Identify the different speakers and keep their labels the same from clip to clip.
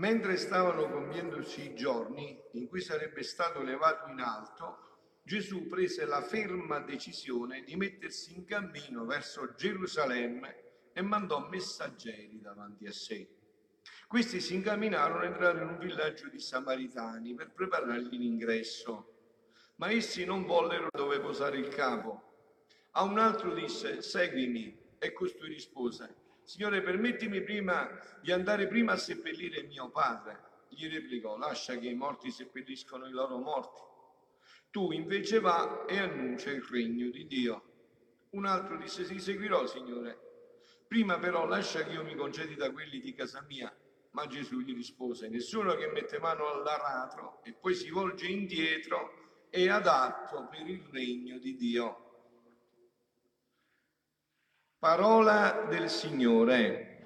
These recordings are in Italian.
Speaker 1: Mentre stavano compiendosi i giorni in cui sarebbe stato levato in alto, Gesù prese la ferma decisione di mettersi in cammino verso Gerusalemme e mandò messaggeri davanti a sé. Questi si incamminarono a entrare in un villaggio di Samaritani per preparargli l'ingresso, ma essi non vollero dove posare il capo. A un altro disse, seguimi, e costui rispose, Signore, permettimi prima di andare prima a seppellire mio padre. Gli replicò, lascia che i morti seppelliscono i loro morti. Tu invece va e annuncia il regno di Dio. Un altro disse, sì, seguirò, Signore. Prima però lascia che io mi concedi da quelli di casa mia. Ma Gesù gli rispose, nessuno che mette mano all'aratro e poi si volge indietro è adatto per il regno di Dio. Parola del Signore.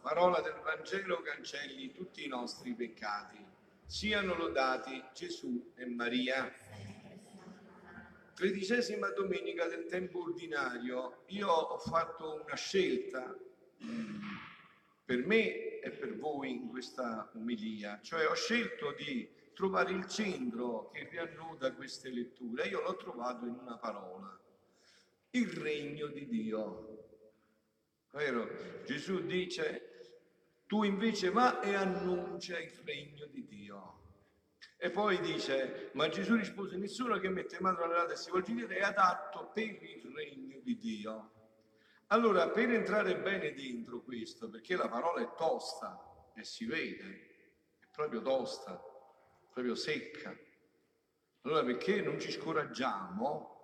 Speaker 1: Parola del Vangelo cancelli tutti i nostri peccati. Siano lodati Gesù e Maria. Tredicesima domenica del tempo ordinario, io ho fatto una scelta mm, per me e per voi in questa umilia, cioè ho scelto di trovare il centro che riannuda queste letture. Io l'ho trovato in una parola il regno di Dio. Vero? Gesù dice, tu invece va e annuncia il regno di Dio. E poi dice, ma Gesù rispose, nessuno che mette mano alla lata e si volge dire è adatto per il regno di Dio. Allora, per entrare bene dentro questo, perché la parola è tosta e si vede, è proprio tosta, proprio secca. Allora, perché non ci scoraggiamo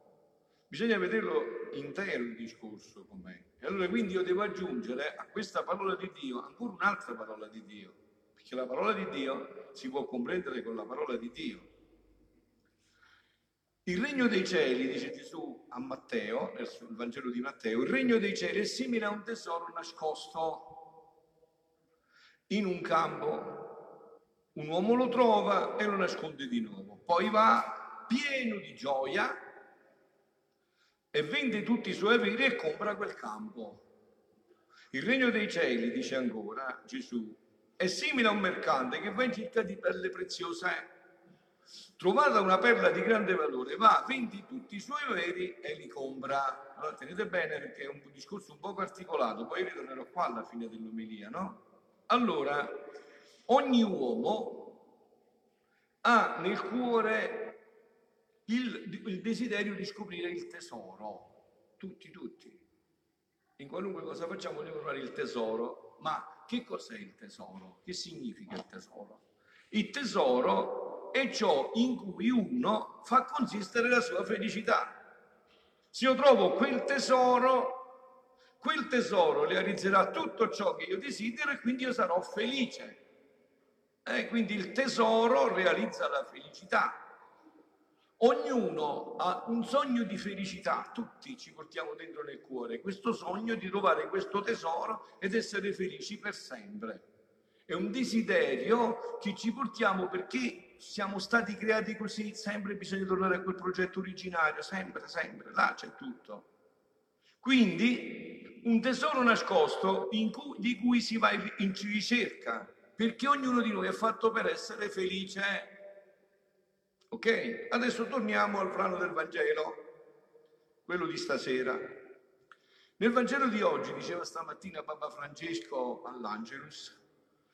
Speaker 1: Bisogna vederlo intero il discorso com'è. E allora quindi io devo aggiungere a questa parola di Dio ancora un'altra parola di Dio, perché la parola di Dio si può comprendere con la parola di Dio. Il regno dei cieli, dice Gesù a Matteo, nel Vangelo di Matteo, il regno dei cieli è simile a un tesoro nascosto in un campo. Un uomo lo trova e lo nasconde di nuovo. Poi va pieno di gioia e vende tutti i suoi averi e compra quel campo. Il regno dei cieli, dice ancora Gesù, è simile a un mercante che va in cerca di perle preziose. Trovata una perla di grande valore, va, vendi tutti i suoi averi e li compra. Allora tenete bene perché è un discorso un po' articolato, poi ritornerò qua alla fine dell'omelia, no? Allora, ogni uomo ha nel cuore il, il desiderio di scoprire il tesoro, tutti, tutti. In qualunque cosa facciamo vogliamo trovare il tesoro, ma che cos'è il tesoro? Che significa il tesoro? Il tesoro è ciò in cui uno fa consistere la sua felicità. Se io trovo quel tesoro, quel tesoro realizzerà tutto ciò che io desidero e quindi io sarò felice. Eh, quindi il tesoro realizza la felicità. Ognuno ha un sogno di felicità, tutti ci portiamo dentro nel cuore questo sogno di trovare questo tesoro ed essere felici per sempre. È un desiderio che ci portiamo perché siamo stati creati così, sempre bisogna tornare a quel progetto originario, sempre, sempre, là c'è tutto. Quindi un tesoro nascosto cui, di cui si va in ricerca, perché ognuno di noi è fatto per essere felice Ok? Adesso torniamo al brano del Vangelo, quello di stasera. Nel Vangelo di oggi, diceva stamattina Papa Francesco all'Angelus,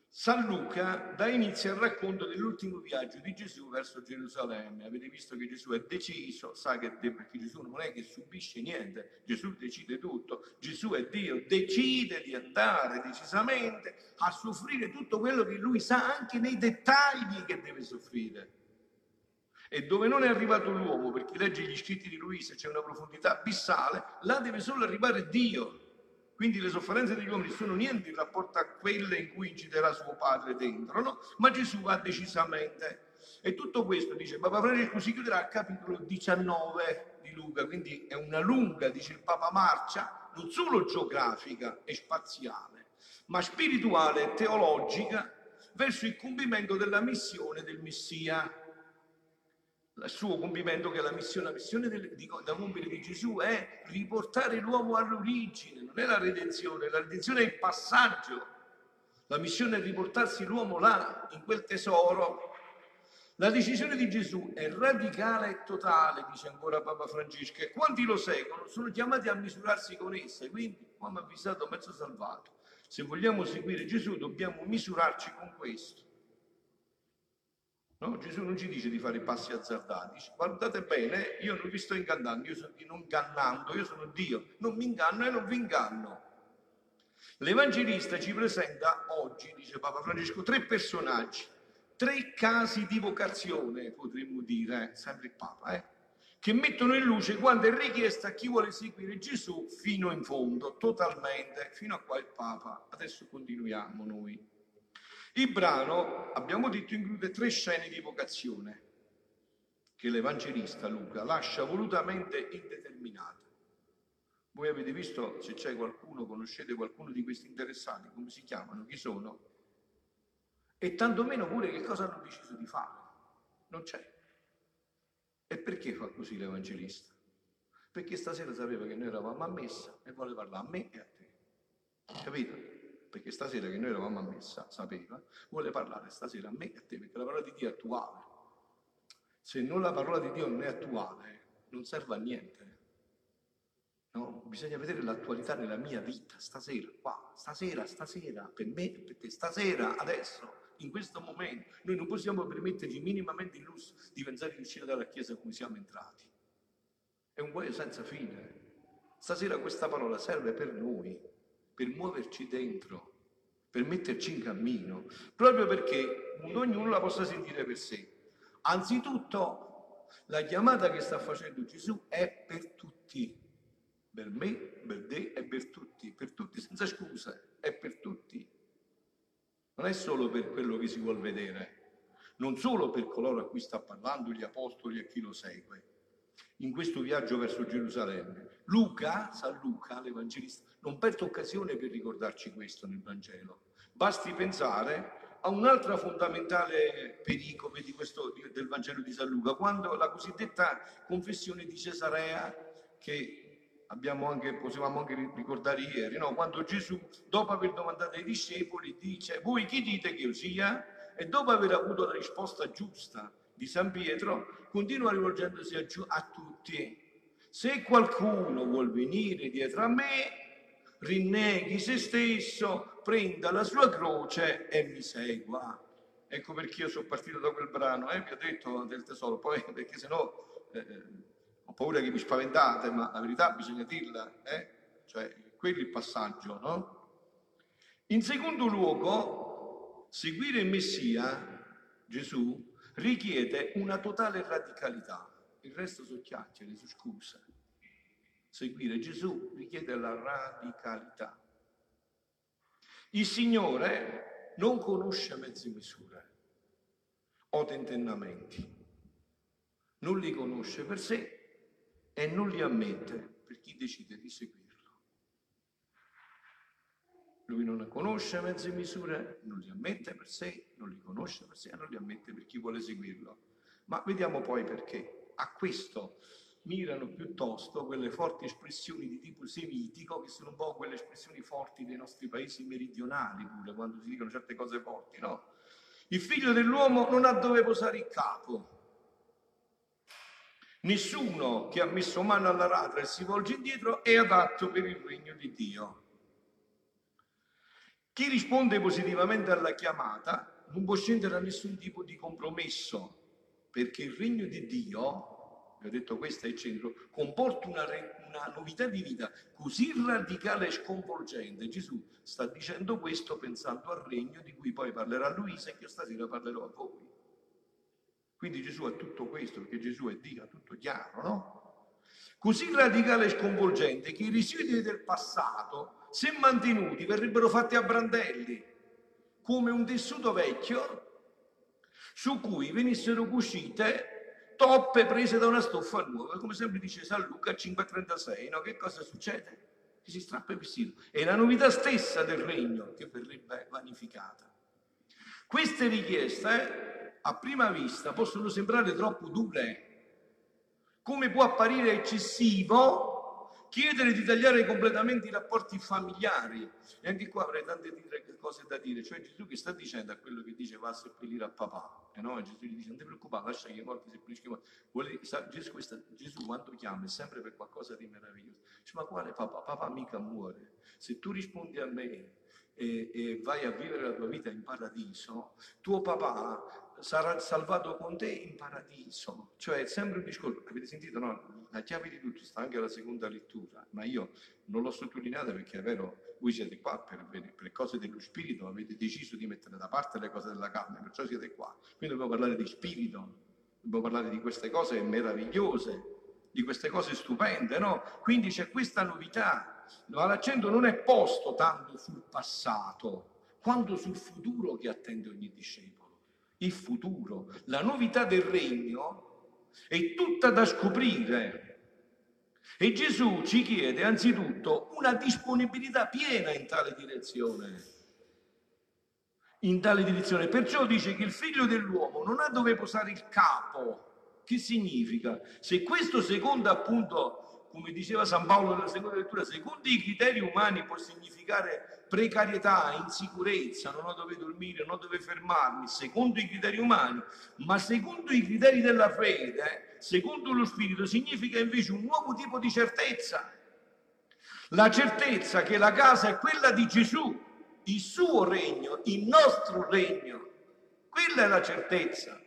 Speaker 1: San Luca dà inizio al racconto dell'ultimo viaggio di Gesù verso Gerusalemme. Avete visto che Gesù è deciso, sa che perché Gesù non è che subisce niente, Gesù decide tutto, Gesù è Dio, decide di andare decisamente a soffrire tutto quello che lui sa anche nei dettagli che deve soffrire. E dove non è arrivato l'uomo, perché legge gli scritti di Luisa, c'è una profondità abissale, là deve solo arrivare Dio. Quindi le sofferenze degli uomini sono niente in rapporto a quelle in cui inciderà suo padre dentro, no? Ma Gesù va decisamente. E tutto questo, dice Papa Francesco, si chiuderà al capitolo 19 di Luca, quindi è una lunga, dice il Papa Marcia, non solo geografica e spaziale, ma spirituale e teologica verso il compimento della missione del Messia il suo compimento che è la missione, la missione del, di, da compiere di Gesù è riportare l'uomo all'origine, non è la redenzione, la redenzione è il passaggio. La missione è riportarsi l'uomo là, in quel tesoro. La decisione di Gesù è radicale e totale, dice ancora Papa Francesco, e quanti lo seguono sono chiamati a misurarsi con essa. Quindi, come avvisato, mezzo salvato. Se vogliamo seguire Gesù dobbiamo misurarci con questo. No? Gesù non ci dice di fare passi azzardati, dice guardate bene, io non vi sto ingannando, io sto ingannando, io sono Dio, non mi inganno e non vi inganno. L'Evangelista ci presenta oggi, dice Papa Francesco, tre personaggi, tre casi di vocazione, potremmo dire, eh? sempre il Papa, eh? che mettono in luce quando è richiesta a chi vuole seguire Gesù fino in fondo, totalmente, fino a qua il Papa. Adesso continuiamo noi. Il brano, abbiamo detto, include tre scene di vocazione che l'Evangelista Luca lascia volutamente indeterminate. Voi avete visto, se c'è qualcuno, conoscete qualcuno di questi interessati, come si chiamano, chi sono? E tantomeno pure che cosa hanno deciso di fare. Non c'è. E perché fa così l'Evangelista? Perché stasera sapeva che noi eravamo a messa e vuole parlare a me e a te. Capito? Perché stasera che noi eravamo a messa, sapeva, vuole parlare stasera a me e a te, perché la parola di Dio è attuale. Se non la parola di Dio non è attuale, non serve a niente. No? Bisogna vedere l'attualità nella mia vita, stasera, qua, stasera, stasera, per me e per te, stasera, adesso, in questo momento. Noi non possiamo permetterci minimamente il lusso di pensare di uscire dalla Chiesa come siamo entrati. È un guaio senza fine. Stasera questa parola serve per noi per muoverci dentro, per metterci in cammino, proprio perché ognuno la possa sentire per sé. Anzitutto, la chiamata che sta facendo Gesù è per tutti, per me, per te e per tutti, per tutti, senza scuse, è per tutti. Non è solo per quello che si vuol vedere, non solo per coloro a cui sta parlando, gli apostoli e chi lo segue, in questo viaggio verso Gerusalemme. Luca, San Luca, l'Evangelista, non perde occasione per ricordarci questo nel Vangelo. Basti pensare a un'altra fondamentale pericolo di questo, del Vangelo di San Luca, quando la cosiddetta confessione di Cesarea, che anche, potevamo anche ricordare ieri, no? quando Gesù, dopo aver domandato ai discepoli, dice, voi chi dite che io sia? E dopo aver avuto la risposta giusta di San Pietro, continua rivolgendosi a, a tutti. Se qualcuno vuol venire dietro a me, rinneghi se stesso, prenda la sua croce e mi segua. Ecco perché io sono partito da quel brano, eh, vi ho detto del tesoro, poi perché sennò eh, ho paura che vi spaventate, ma la verità bisogna dirla, eh? cioè quello è il passaggio, no? In secondo luogo, seguire il Messia, Gesù, richiede una totale radicalità. Il resto sono chiacchiere, sono scuse. Seguire Gesù richiede la radicalità. Il Signore non conosce mezze misure o tentennamenti. Non li conosce per sé e non li ammette per chi decide di seguirlo. Lui non conosce mezze misure, non li ammette per sé, non li conosce per sé, non li ammette per chi vuole seguirlo. Ma vediamo poi perché. A questo mirano piuttosto quelle forti espressioni di tipo semitico, che sono un po' quelle espressioni forti dei nostri paesi meridionali pure, quando si dicono certe cose forti, no? Il figlio dell'uomo non ha dove posare il capo. Nessuno che ha messo mano all'aratro e si volge indietro è adatto per il regno di Dio. Chi risponde positivamente alla chiamata non può scendere a nessun tipo di compromesso, perché il regno di Dio vi ho detto questo è il centro, comporta una, una novità di vita così radicale e sconvolgente. Gesù sta dicendo questo pensando al regno di cui poi parlerà Luisa e che stasera parlerò a voi. Quindi Gesù ha tutto questo, perché Gesù è Dio, ha tutto chiaro, no? Così radicale e sconvolgente che i residui del passato, se mantenuti, verrebbero fatti a brandelli, come un tessuto vecchio su cui venissero cucite toppe prese da una stoffa nuova, come sempre dice San Luca 5,36, no? Che cosa succede? Che si strappa il vestito. È la novità stessa del regno che verrebbe vanificata. Queste richieste, a prima vista, possono sembrare troppo dure, come può apparire eccessivo chiedere di tagliare completamente i rapporti familiari. E anche qua avrei tante cose da dire. Cioè Gesù che sta dicendo a quello che dice va a seppellire a papà. E no? Gesù gli dice non ti preoccupare, lascia che i morti seppelliscono. Gesù, questa, Gesù quando chiama è sempre per qualcosa di meraviglioso. Dice ma quale papà? Papà mica muore. Se tu rispondi a me e, e vai a vivere la tua vita in paradiso, tuo papà sarà salvato con te in paradiso. Cioè, sempre un discorso, avete sentito, no? La chiave di tutto sta anche alla seconda lettura, ma io non l'ho sottolineata perché è vero, voi siete qua per, per, per cose dello spirito, avete deciso di mettere da parte le cose della carne, perciò siete qua. Quindi dobbiamo parlare di spirito, dobbiamo parlare di queste cose meravigliose, di queste cose stupende, no? Quindi c'è questa novità, ma l'accento non è posto tanto sul passato, quanto sul futuro che attende ogni discepolo il futuro, la novità del regno è tutta da scoprire. E Gesù ci chiede anzitutto una disponibilità piena in tale direzione. In tale direzione. Perciò dice che il figlio dell'uomo non ha dove posare il capo. Che significa? Se questo secondo appunto, come diceva San Paolo nella seconda lettura, secondo i criteri umani può significare precarietà, insicurezza, non ho dove dormire, non ho dove fermarmi, secondo i criteri umani, ma secondo i criteri della fede, secondo lo Spirito, significa invece un nuovo tipo di certezza. La certezza che la casa è quella di Gesù, il suo regno, il nostro regno. Quella è la certezza.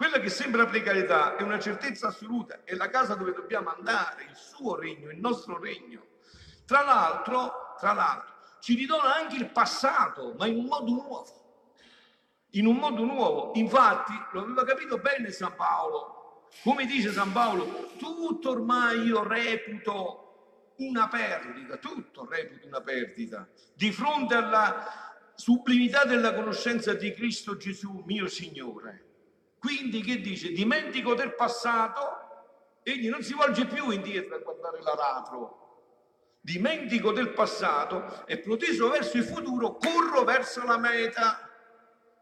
Speaker 1: Quella che sembra precarietà è una certezza assoluta, è la casa dove dobbiamo andare, il suo regno, il nostro regno. Tra l'altro, tra l'altro, ci ridona anche il passato, ma in un modo nuovo. In un modo nuovo. Infatti, lo aveva capito bene San Paolo. Come dice San Paolo, tutto ormai io reputo una perdita, tutto reputo una perdita, di fronte alla sublimità della conoscenza di Cristo Gesù, mio Signore. Quindi che dice? Dimentico del passato, egli non si volge più indietro a guardare l'aratro, dimentico del passato e proteso verso il futuro, corro verso la meta.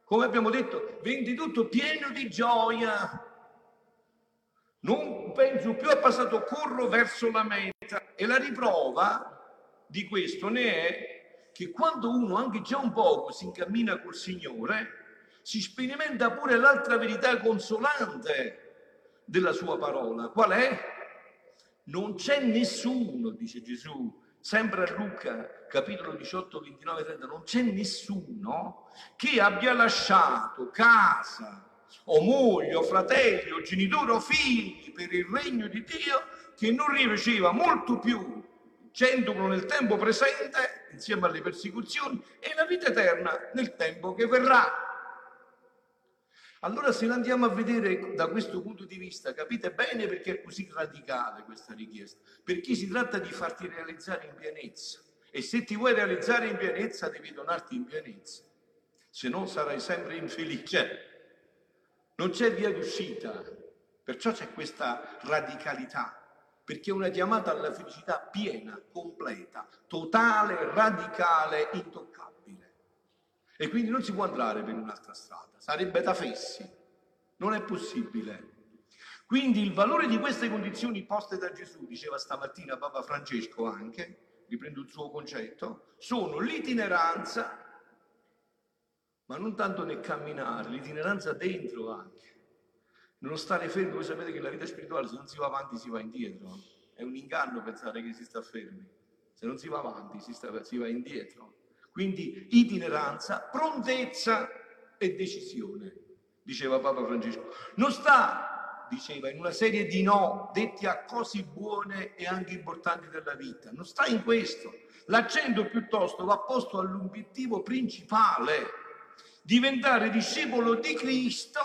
Speaker 1: Come abbiamo detto, vendi tutto pieno di gioia. Non penso più al passato, corro verso la meta. E la riprova di questo ne è che quando uno anche già un poco si incammina col Signore, si sperimenta pure l'altra verità consolante della sua parola. Qual è? Non c'è nessuno, dice Gesù, sempre a Luca capitolo 18, 29, 30, non c'è nessuno che abbia lasciato casa o moglie o fratelli o genitori o figli per il regno di Dio che non riceveva molto più centuplo nel tempo presente insieme alle persecuzioni e la vita eterna nel tempo che verrà. Allora se la andiamo a vedere da questo punto di vista, capite bene perché è così radicale questa richiesta, perché si tratta di farti realizzare in pienezza. E se ti vuoi realizzare in pienezza devi donarti in pienezza, se no sarai sempre infelice. Non c'è via d'uscita, perciò c'è questa radicalità, perché è una chiamata alla felicità piena, completa, totale, radicale, intoccabile. E quindi non si può andare per un'altra strada, sarebbe da fessi, non è possibile. Quindi il valore di queste condizioni poste da Gesù, diceva stamattina Papa Francesco anche, riprendo il suo concetto, sono l'itineranza, ma non tanto nel camminare, l'itineranza dentro anche. Non stare fermi, voi sapete che la vita spirituale se non si va avanti si va indietro. È un inganno pensare che si sta fermi. Se non si va avanti si, sta, si va indietro. Quindi itineranza, prontezza e decisione, diceva Papa Francesco. Non sta, diceva, in una serie di no detti a cose buone e anche importanti della vita. Non sta in questo. L'accento piuttosto va posto all'obiettivo principale, diventare discepolo di Cristo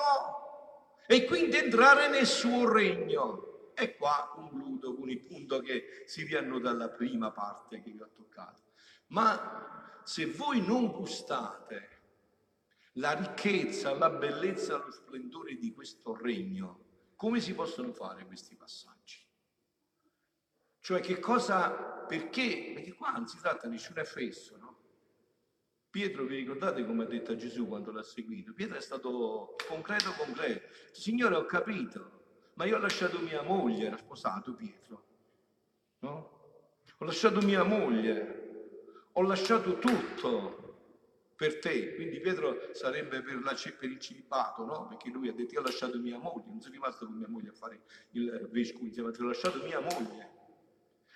Speaker 1: e quindi entrare nel suo regno. E qua concludo con il punto che si rianno dalla prima parte che vi ho toccato. Ma se voi non gustate la ricchezza, la bellezza, lo splendore di questo regno, come si possono fare questi passaggi? Cioè che cosa, perché? Perché qua non si tratta di nessun effesso, no? Pietro, vi ricordate come ha detto Gesù quando l'ha seguito? Pietro è stato concreto, concreto. Signore, ho capito, ma io ho lasciato mia moglie, era sposato Pietro, no? Ho lasciato mia moglie, ho lasciato tutto per te. Quindi Pietro sarebbe per, la, per il celibato, no? Perché lui ha detto io ho lasciato mia moglie, non sono rimasto con mia moglie a fare il vescovo insieme ho lasciato mia moglie.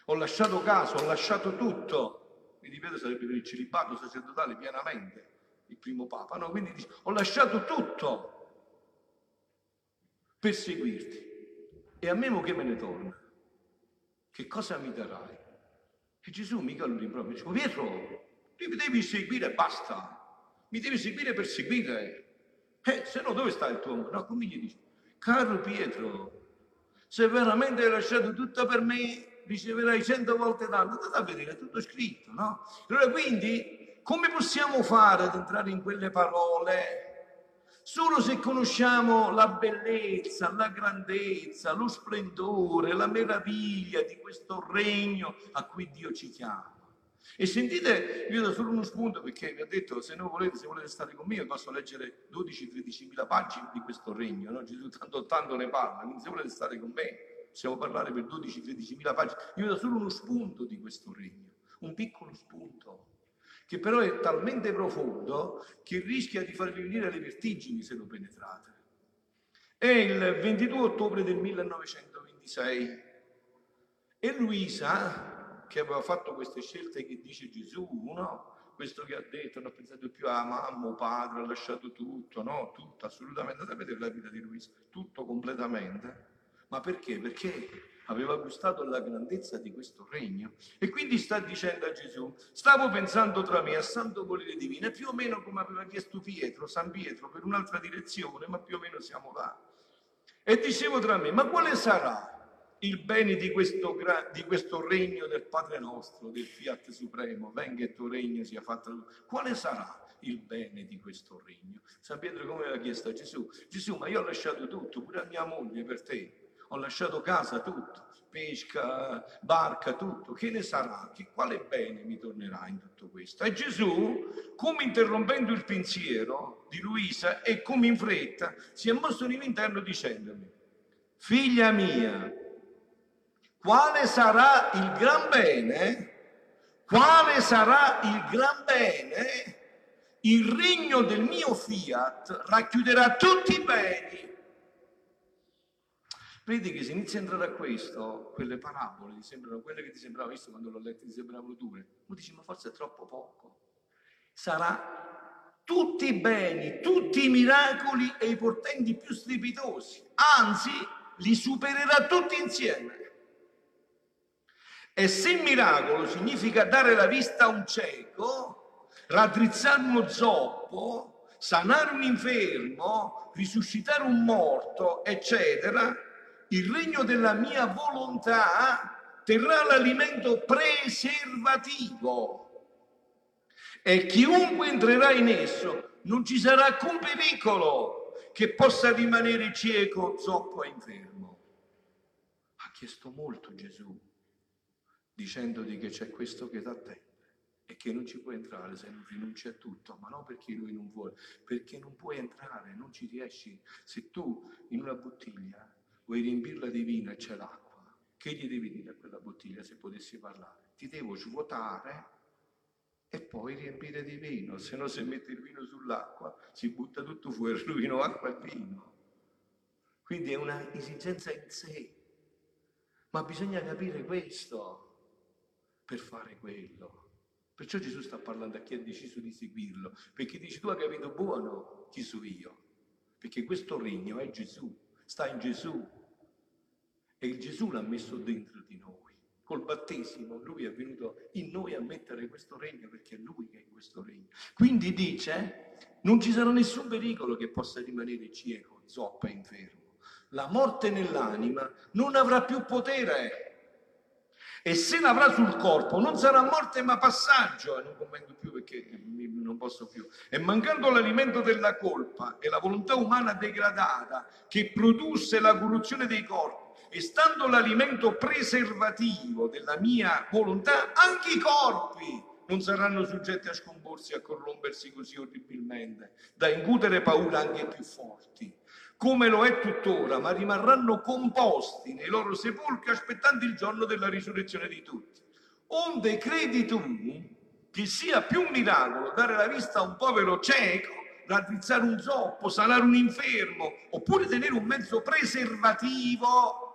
Speaker 1: Ho lasciato casa, ho lasciato tutto. Quindi Pietro sarebbe per il celibato sacerdotale pienamente, il primo papa. No? Quindi dice, ho lasciato tutto per seguirti. E a me che me ne torna? Che cosa mi darai? E Gesù mica lo rimprovera, dice, Pietro, tu mi devi seguire e basta. Mi devi seguire per seguire. Eh, se no dove sta il tuo amore? No, come gli dice? Caro Pietro, se veramente hai lasciato tutto per me, riceverai cento volte tanto. Andate a vedere, è tutto scritto, no? Allora quindi, come possiamo fare ad entrare in quelle parole? Solo se conosciamo la bellezza, la grandezza, lo splendore, la meraviglia di questo regno a cui Dio ci chiama. E sentite, io do solo uno spunto perché vi ho detto, se non volete, se volete stare con me, posso leggere 12-13 mila pagine di questo regno, no? Gesù tanto, tanto ne parla, quindi se volete stare con me, possiamo parlare per 12-13 mila pagine. Io do solo uno spunto di questo regno, un piccolo spunto che però è talmente profondo che rischia di farvi venire le vertigini se lo penetrate. È il 22 ottobre del 1926 e Luisa, che aveva fatto queste scelte che dice Gesù, no? questo che ha detto, non ha pensato più a mamma, padre, ha lasciato tutto, no? Tutto, assolutamente, vedere la vita di Luisa, tutto completamente. Ma perché? Perché aveva gustato la grandezza di questo regno. E quindi sta dicendo a Gesù, stavo pensando tra me a santo volere divino, più o meno come aveva chiesto Pietro, San Pietro, per un'altra direzione, ma più o meno siamo là. E dicevo tra me, ma quale sarà il bene di questo, di questo regno del Padre nostro, del Fiat Supremo, venga il tuo regno sia fatto. Quale sarà il bene di questo regno? San Pietro come aveva chiesto a Gesù, Gesù ma io ho lasciato tutto, pure a mia moglie per te, ho lasciato casa, tutto, pesca, barca, tutto. Che ne sarà? Che, quale bene mi tornerà in tutto questo? E Gesù, come interrompendo il pensiero di Luisa e come in fretta, si è mosso nell'interno dicendomi, figlia mia, quale sarà il gran bene? Quale sarà il gran bene? Il regno del mio fiat racchiuderà tutti i beni Vedi che se inizi a entrare a questo, quelle parabole ti sembrano quelle che ti sembravano, visto quando l'ho letto, ti sembravano dure. Ma dici, ma forse è troppo poco. Sarà tutti i beni, tutti i miracoli e i portenti più strepitosi. Anzi, li supererà tutti insieme. E se miracolo significa dare la vista a un cieco, raddrizzare uno zoppo, sanare un infermo, risuscitare un morto, eccetera, il regno della mia volontà terrà l'alimento preservativo e chiunque entrerà in esso non ci sarà alcun pericolo che possa rimanere cieco, zoppo e infermo. Ha chiesto molto Gesù dicendoti che c'è questo che ti attende e che non ci puoi entrare se non rinunci a tutto, ma non perché lui non vuole, perché non puoi entrare, non ci riesci. Se tu in una bottiglia vuoi riempirla di vino? E c'è l'acqua, che gli devi dire a quella bottiglia se potessi parlare? Ti devo svuotare e poi riempire di vino, se no se metti il vino sull'acqua si butta tutto fuori, il acqua e vino. Quindi è una esigenza in sé, ma bisogna capire questo per fare quello. Perciò Gesù sta parlando a chi ha deciso di seguirlo, perché dici tu hai capito buono chi sono io, perché questo regno è Gesù, sta in Gesù, e il Gesù l'ha messo dentro di noi. Col battesimo lui è venuto in noi a mettere questo regno perché è lui che è in questo regno. Quindi dice, non ci sarà nessun pericolo che possa rimanere cieco, zoppa infermo. La morte nell'anima non avrà più potere. E se l'avrà sul corpo non sarà morte ma passaggio, e non commento più perché non posso più. E mancando l'alimento della colpa e la volontà umana degradata che produsse la corruzione dei corpi, e stando l'alimento preservativo della mia volontà, anche i corpi non saranno soggetti a scomporsi e a corrompersi così orribilmente, da incutere paura anche più forti, come lo è tuttora, ma rimarranno composti nei loro sepolcri aspettando il giorno della risurrezione di tutti. onde credi tu che sia più un miracolo dare la vista a un povero cieco, raddrizzare un zoppo, sanare un infermo, oppure tenere un mezzo preservativo,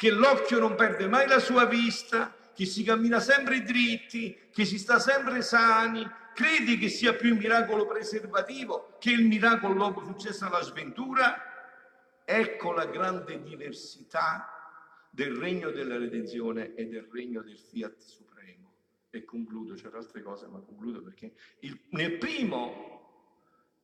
Speaker 1: che l'occhio non perde mai la sua vista, che si cammina sempre dritti, che si sta sempre sani, credi che sia più il miracolo preservativo che il miracolo dopo successo alla sventura? Ecco la grande diversità del regno della redenzione e del regno del fiat supremo. E concludo, c'erano altre cose, ma concludo perché il, nel primo,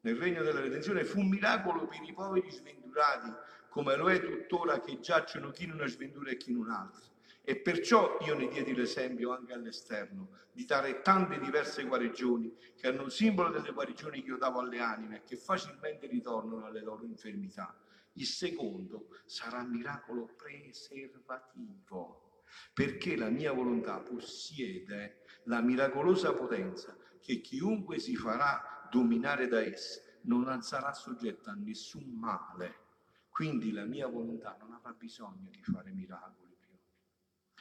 Speaker 1: nel regno della redenzione, fu un miracolo per i poveri sventurati, come lo è tuttora che giacciono chi in una sventura e chi in un'altra. E perciò io ne diedi l'esempio anche all'esterno di dare tante diverse guarigioni che hanno un simbolo delle guarigioni che io davo alle anime che facilmente ritornano alle loro infermità. Il secondo sarà miracolo preservativo, perché la mia volontà possiede la miracolosa potenza che chiunque si farà dominare da esse non sarà soggetto a nessun male. Quindi la mia volontà non avrà bisogno di fare miracoli più,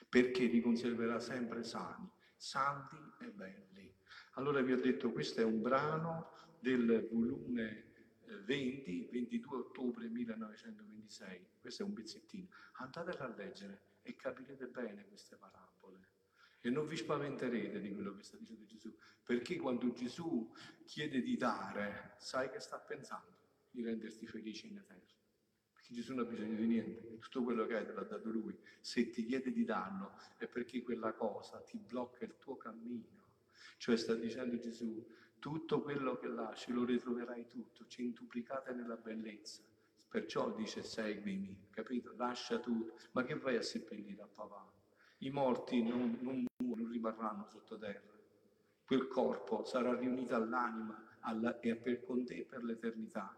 Speaker 1: perché li conserverà sempre sani, santi e belli. Allora vi ho detto, questo è un brano del volume 20, 22 ottobre 1926, questo è un pezzettino, andatela a leggere e capirete bene queste parabole e non vi spaventerete di quello che sta dicendo Gesù, perché quando Gesù chiede di dare, sai che sta pensando? Di renderti felice in eterno. Gesù non ha bisogno di niente, tutto quello che hai te l'ha dato Lui. Se ti chiede di darlo è perché quella cosa ti blocca il tuo cammino. Cioè sta dicendo Gesù, tutto quello che lasci lo ritroverai tutto, centuplicate nella bellezza. Perciò dice seguimi, capito? Lascia tutto. Ma che vai a seppellire a papà? I morti non, non, non rimarranno sottoterra. Quel corpo sarà riunito all'anima alla, e per con te per l'eternità